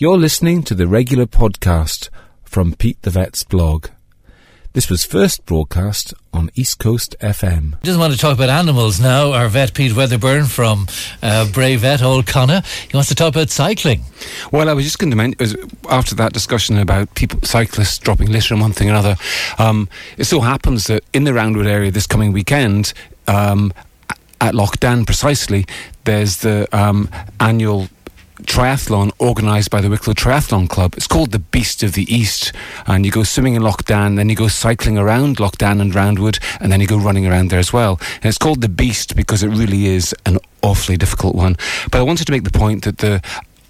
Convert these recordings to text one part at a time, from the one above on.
You're listening to the regular podcast from Pete the Vet's blog. This was first broadcast on East Coast FM. Doesn't want to talk about animals now. Our vet Pete Wedderburn from uh, Bray Vet Old Connaught. He wants to talk about cycling. Well, I was just going to mention after that discussion about people cyclists dropping litter and one thing or another. Um, it so happens that in the Roundwood area this coming weekend. Um, at Lough precisely, there's the um, annual triathlon organised by the Wicklow Triathlon Club. It's called the Beast of the East, and you go swimming in Lough then you go cycling around Lough and Roundwood, and then you go running around there as well. And it's called the Beast because it really is an awfully difficult one. But I wanted to make the point that the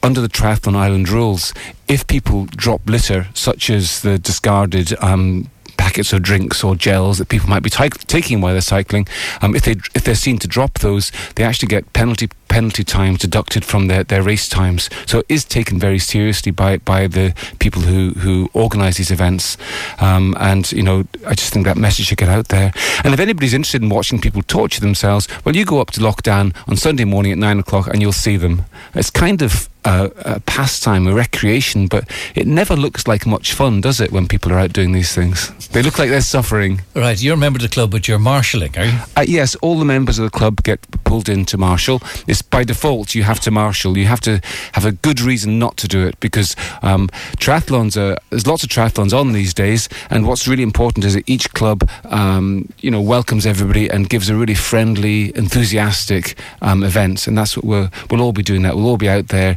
under the Triathlon Ireland rules, if people drop litter, such as the discarded um, packets of drinks or gels that people might be t- taking while they're cycling, um, if they if they're seen to drop those, they actually get penalty penalty time deducted from their, their race times. So it is taken very seriously by, by the people who, who organise these events. Um, and, you know, I just think that message should get out there. And if anybody's interested in watching people torture themselves, well, you go up to Lough Dan on Sunday morning at nine o'clock and you'll see them. It's kind of a, a, pastime, a recreation, but it never looks like much fun, does it, when people are out doing these things? They look like they're suffering. Right, you're a member of the club, but you're marshalling, are you? Uh, yes, all the members of the club get pulled into marshal. It's by default you have to marshal. You have to have a good reason not to do it because um, triathlons are there's lots of triathlons on these days, and what's really important is that each club um, you know welcomes everybody and gives a really friendly, enthusiastic um, event, and that's what we'll we'll all be doing. That we'll all be out there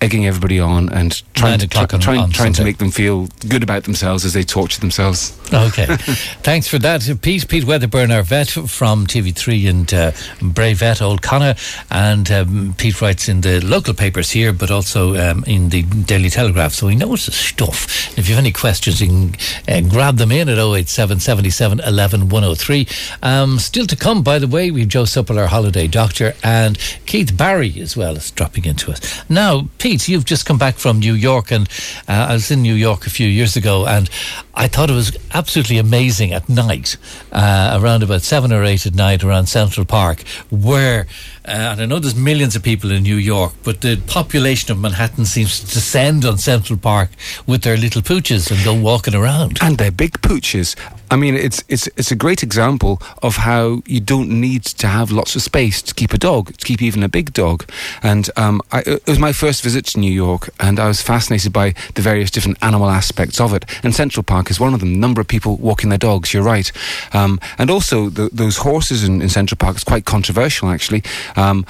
egging everybody on and trying to, on, trying, on trying to make them feel good about themselves as they torture themselves. Okay, thanks for that, Pete. Pete Wedderburn, our vet from TV3 and uh, Bray Vet Old Connaught, and um, Pete writes in the local papers here, but also um, in the Daily Telegraph, so he knows the stuff. If you have any questions, you can uh, grab them in at 087 77 11 103. Um, still to come, by the way, we have Joe Supple, our holiday doctor, and Keith Barry as well is dropping into us. Now, Pete, you've just come back from New York, and uh, I was in New York a few years ago, and I thought it was absolutely amazing at night, uh, around about seven or eight at night around Central Park, where uh, and I know there's millions of people in New York, but the population of Manhattan seems to descend on Central Park with their little pooches and go walking around. And they're big pooches. I mean, it's it's it's a great example of how you don't need to have lots of space to keep a dog, to keep even a big dog. And um, I, it was my first visit to New York, and I was fascinated by the various different animal aspects of it. And Central Park is one of them. Number of people walking their dogs. You're right. Um, and also the, those horses in, in Central Park is quite controversial, actually. Um,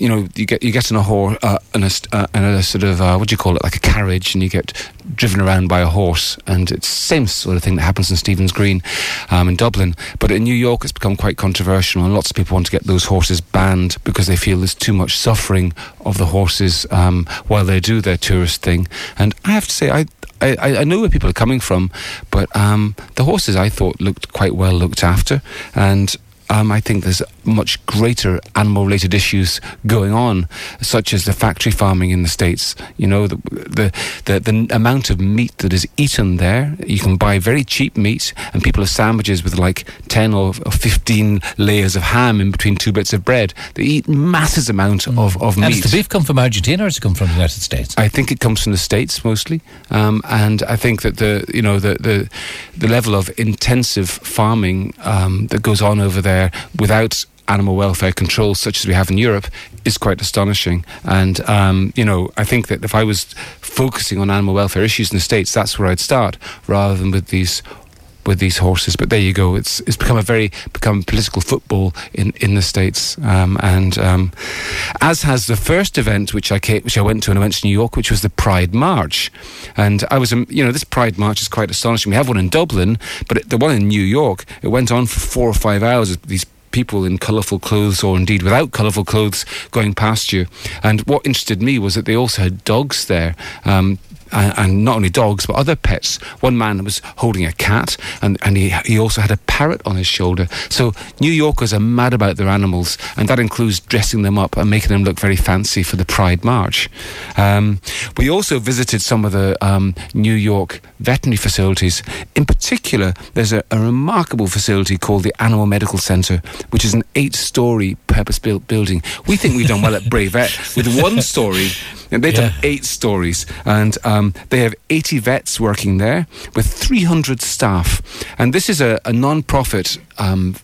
you know, you get you get in a horse uh, in a, uh, in a sort of uh, what do you call it, like a carriage, and you get driven around by a horse, and it's the same sort of thing that happens in Stephen's Green, um, in Dublin. But in New York, it's become quite controversial, and lots of people want to get those horses banned because they feel there's too much suffering of the horses um, while they do their tourist thing. And I have to say, I I, I, know where people are coming from, but um, the horses I thought looked quite well looked after, and um, I think there's much greater animal related issues going on, such as the factory farming in the States. You know, the, the, the, the, amount of meat that is eaten there. You can buy very cheap meat, and people have sandwiches with like 10 or, or 15 layers of ham in between two bits of bread. They eat masses amount mm. of, of meat. And does the beef come from Argentina or does it come from the United States? I think it comes from the States mostly. Um, and I think that the, you know, the, the, the level of intensive farming um, that goes on over there without animal welfare controls such as we have in Europe is quite astonishing. And, um, you know, I think that if I was focusing on animal welfare issues in the States, that's where I'd start rather than with these with these horses. But there you go. It's it's become a very become political football in, in the states, um, and um, as has the first event which I came, which I went to, and I went to New York, which was the Pride March, and I was um, you know this Pride March is quite astonishing. We have one in Dublin, but it, the one in New York it went on for four or five hours. These people in colourful clothes or indeed without colourful clothes going past you. And what interested me was that they also had dogs there. Um, and, and, not only dogs but other pets. One man was holding a cat, and, and he, he also had a parrot on his shoulder. So New Yorkers are mad about their animals, and that includes dressing them up and making them look very fancy for the Pride March. Um, we also visited some of the um, New York veterinary facilities. In particular, there's a, a remarkable facility called the Animal Medical Center, which is an eight-story purpose-built building. We think we've done well at Bray Vet with one story And they've Yeah. done eight stories, and um, they have 80 vets working there with 300 staff. And this is a, a non-profit. Um,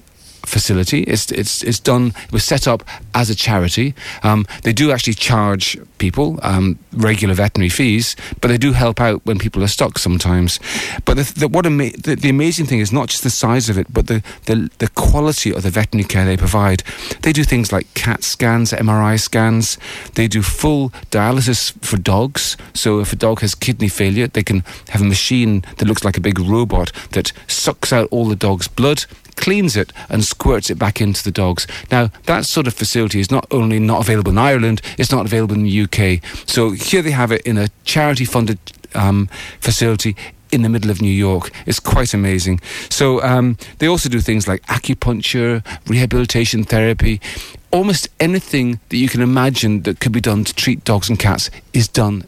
facility. It's it's it's done. It was set up as a charity. Um, they do actually charge people um, regular veterinary fees, but they do help out when people are stuck sometimes. But the, the, what ama- the, the amazing thing is not just the size of it, but the, the the quality of the veterinary care they provide. They do things like CAT scans, MRI scans. They do full dialysis for dogs. So if a dog has kidney failure, they can have a machine that looks like a big robot that sucks out all the dog's blood cleans it and squirts it back into the dogs. Now, that sort of facility is not only not available in Ireland, it's not available in the UK. So here they have it in a charity funded um, facility in the middle of New York. It's quite amazing. So um, they also do things like acupuncture, rehabilitation therapy. Almost anything that you can imagine that could be done to treat dogs and cats is done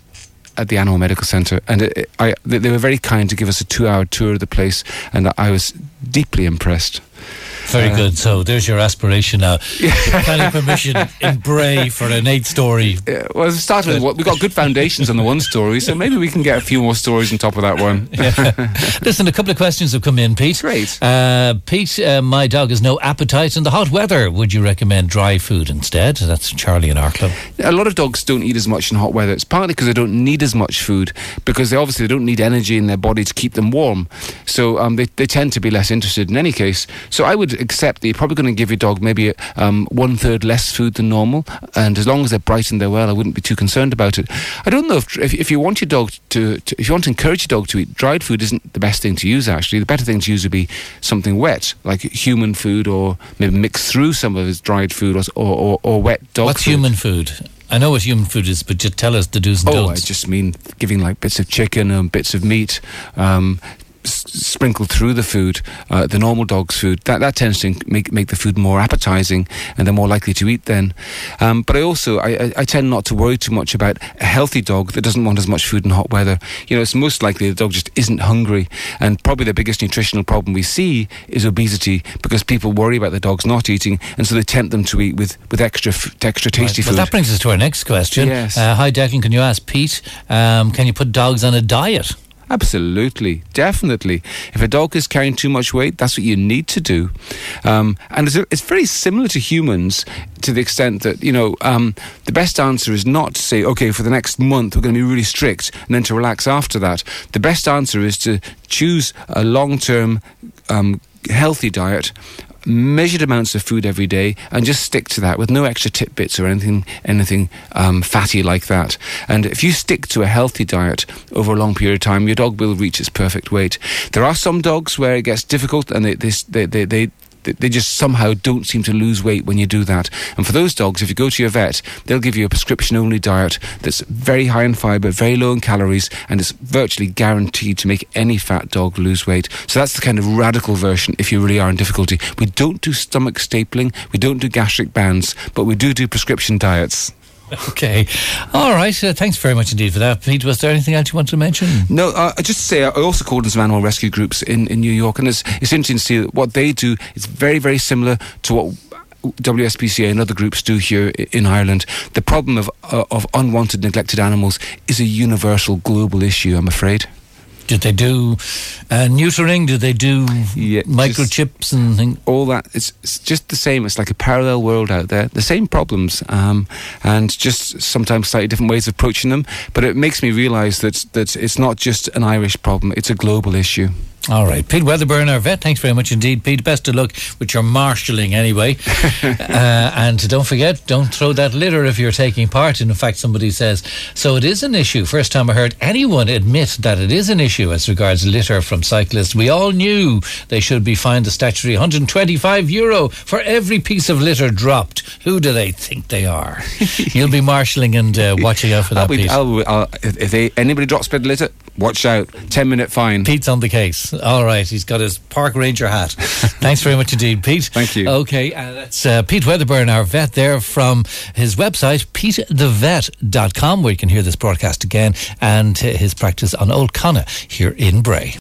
at the Animal Medical Centre, and it, it- I, they, were very kind to give us a two-hour tour of the place, and I was deeply impressed. Very Uh, good. So there's your aspiration now. Planning permission in Bray for an eight story. Uh, well, it started with what we got good foundations on the one story, so maybe we can get a few more stories on top of that one. Listen, a couple of questions have come in, Pete. Great. Uh, Pete, uh, my dog has no appetite in the hot weather. Would you recommend dry food instead? That's Charlie in Arklow. A lot of dogs don't eat as much in hot weather. It's partly because they don't need as much food because they obviously don't need energy in their body to keep them warm. So um, they, they tend to be less interested in any case. So I would accept that you're probably going to give your dog maybe um, one third less food than normal. And as long as they're bright and they're well, I wouldn't be too concerned about it. I don't know if, if, if you want your dog to, to, if you want to encourage your dog to eat, dried food isn't the best thing to use actually. The better thing to use would be something wet, like human food or maybe mix through some of his dried food or, or, or, or wet dog What's food. human food? I know what human food is, but just tell us the do's and Oh, I just mean giving like bits of chicken and bits of meat. Um, sprinkled through the food, uh, the normal dog's food, that, that tends to make make the food more appetizing, and they're more likely to eat then. Um, but I also I, I, tend not to worry too much about a healthy dog that doesn't want as much food in hot weather. You know, it's most likely the dog just isn't hungry, and probably the biggest nutritional problem we see is obesity because people worry about the dogs not eating, and so they tempt them to eat with with extra f- extra tasty Right, Well, food. that brings us to our next question. Yes. Uh, hi, Declan. Can you ask Pete? Um, can you put dogs on a diet? Absolutely, definitely. If a dog is carrying too much weight, that's what you need to do. Um, and it's, it's very similar to humans to the extent that, you know, um, the best answer is not to say, okay, for the next month we're going to be really strict and then to relax after that. The best answer is to choose a long term, um, healthy diet measured amounts of food every day and just stick to that with no extra tidbits or anything anything um, fatty like that. And if you stick to a healthy diet over a long period of time your dog will reach its perfect weight. There are some dogs where it gets difficult and they they they, they, they just somehow don't seem to lose weight when you do that. And for those dogs, if you go to your vet, they'll give you a prescription only diet that's very high in fiber, very low in calories, and it's virtually guaranteed to make any fat dog lose weight. So that's the kind of radical version if you really are in difficulty. We don't do stomach stapling, we don't do gastric bands, but we do do prescription diets. Okay. All right. Uh, thanks very much indeed for that. Pete, was there anything else you wanted to mention? No, uh, just to say, I also called in some animal rescue groups in, in New York, and it's, it's interesting to see what they do It's very, very similar to what WSPCA and other groups do here in Ireland. The problem of, uh, of unwanted, neglected animals is a universal global issue, I'm afraid. Did they do uh, neutering? Did they do Yeah, microchips and things? all that it's, it's just the same. It's like a parallel world out there. The same problems um, and just sometimes slightly different ways of approaching them. But it makes me realize that that it's not just an irish problem. It's a global issue All right. Pete Wedderburn, our vet, thanks very much indeed. Pete, best of luck with your marshalling anyway. uh, and don't forget, don't throw that litter if you're taking part. And in fact, somebody says, so it is an issue. First time I heard anyone admit that it is an issue as regards litter from cyclists. We all knew they should be fined a statutory 125 euro for every piece of litter dropped. Who do they think they are? You'll be marshalling and uh, watching out for that, Pete. If they, anybody drops bed litter watch out 10 minute fine Pete's on the case. All right, he's got his park ranger hat. Thanks very much indeed, Pete. Thank you. Okay, uh, that's uh, Pete Wedderburn, our vet there from his website, petethevet.com, where you can hear this broadcast again, and his practice on Old Connaught here in Bray.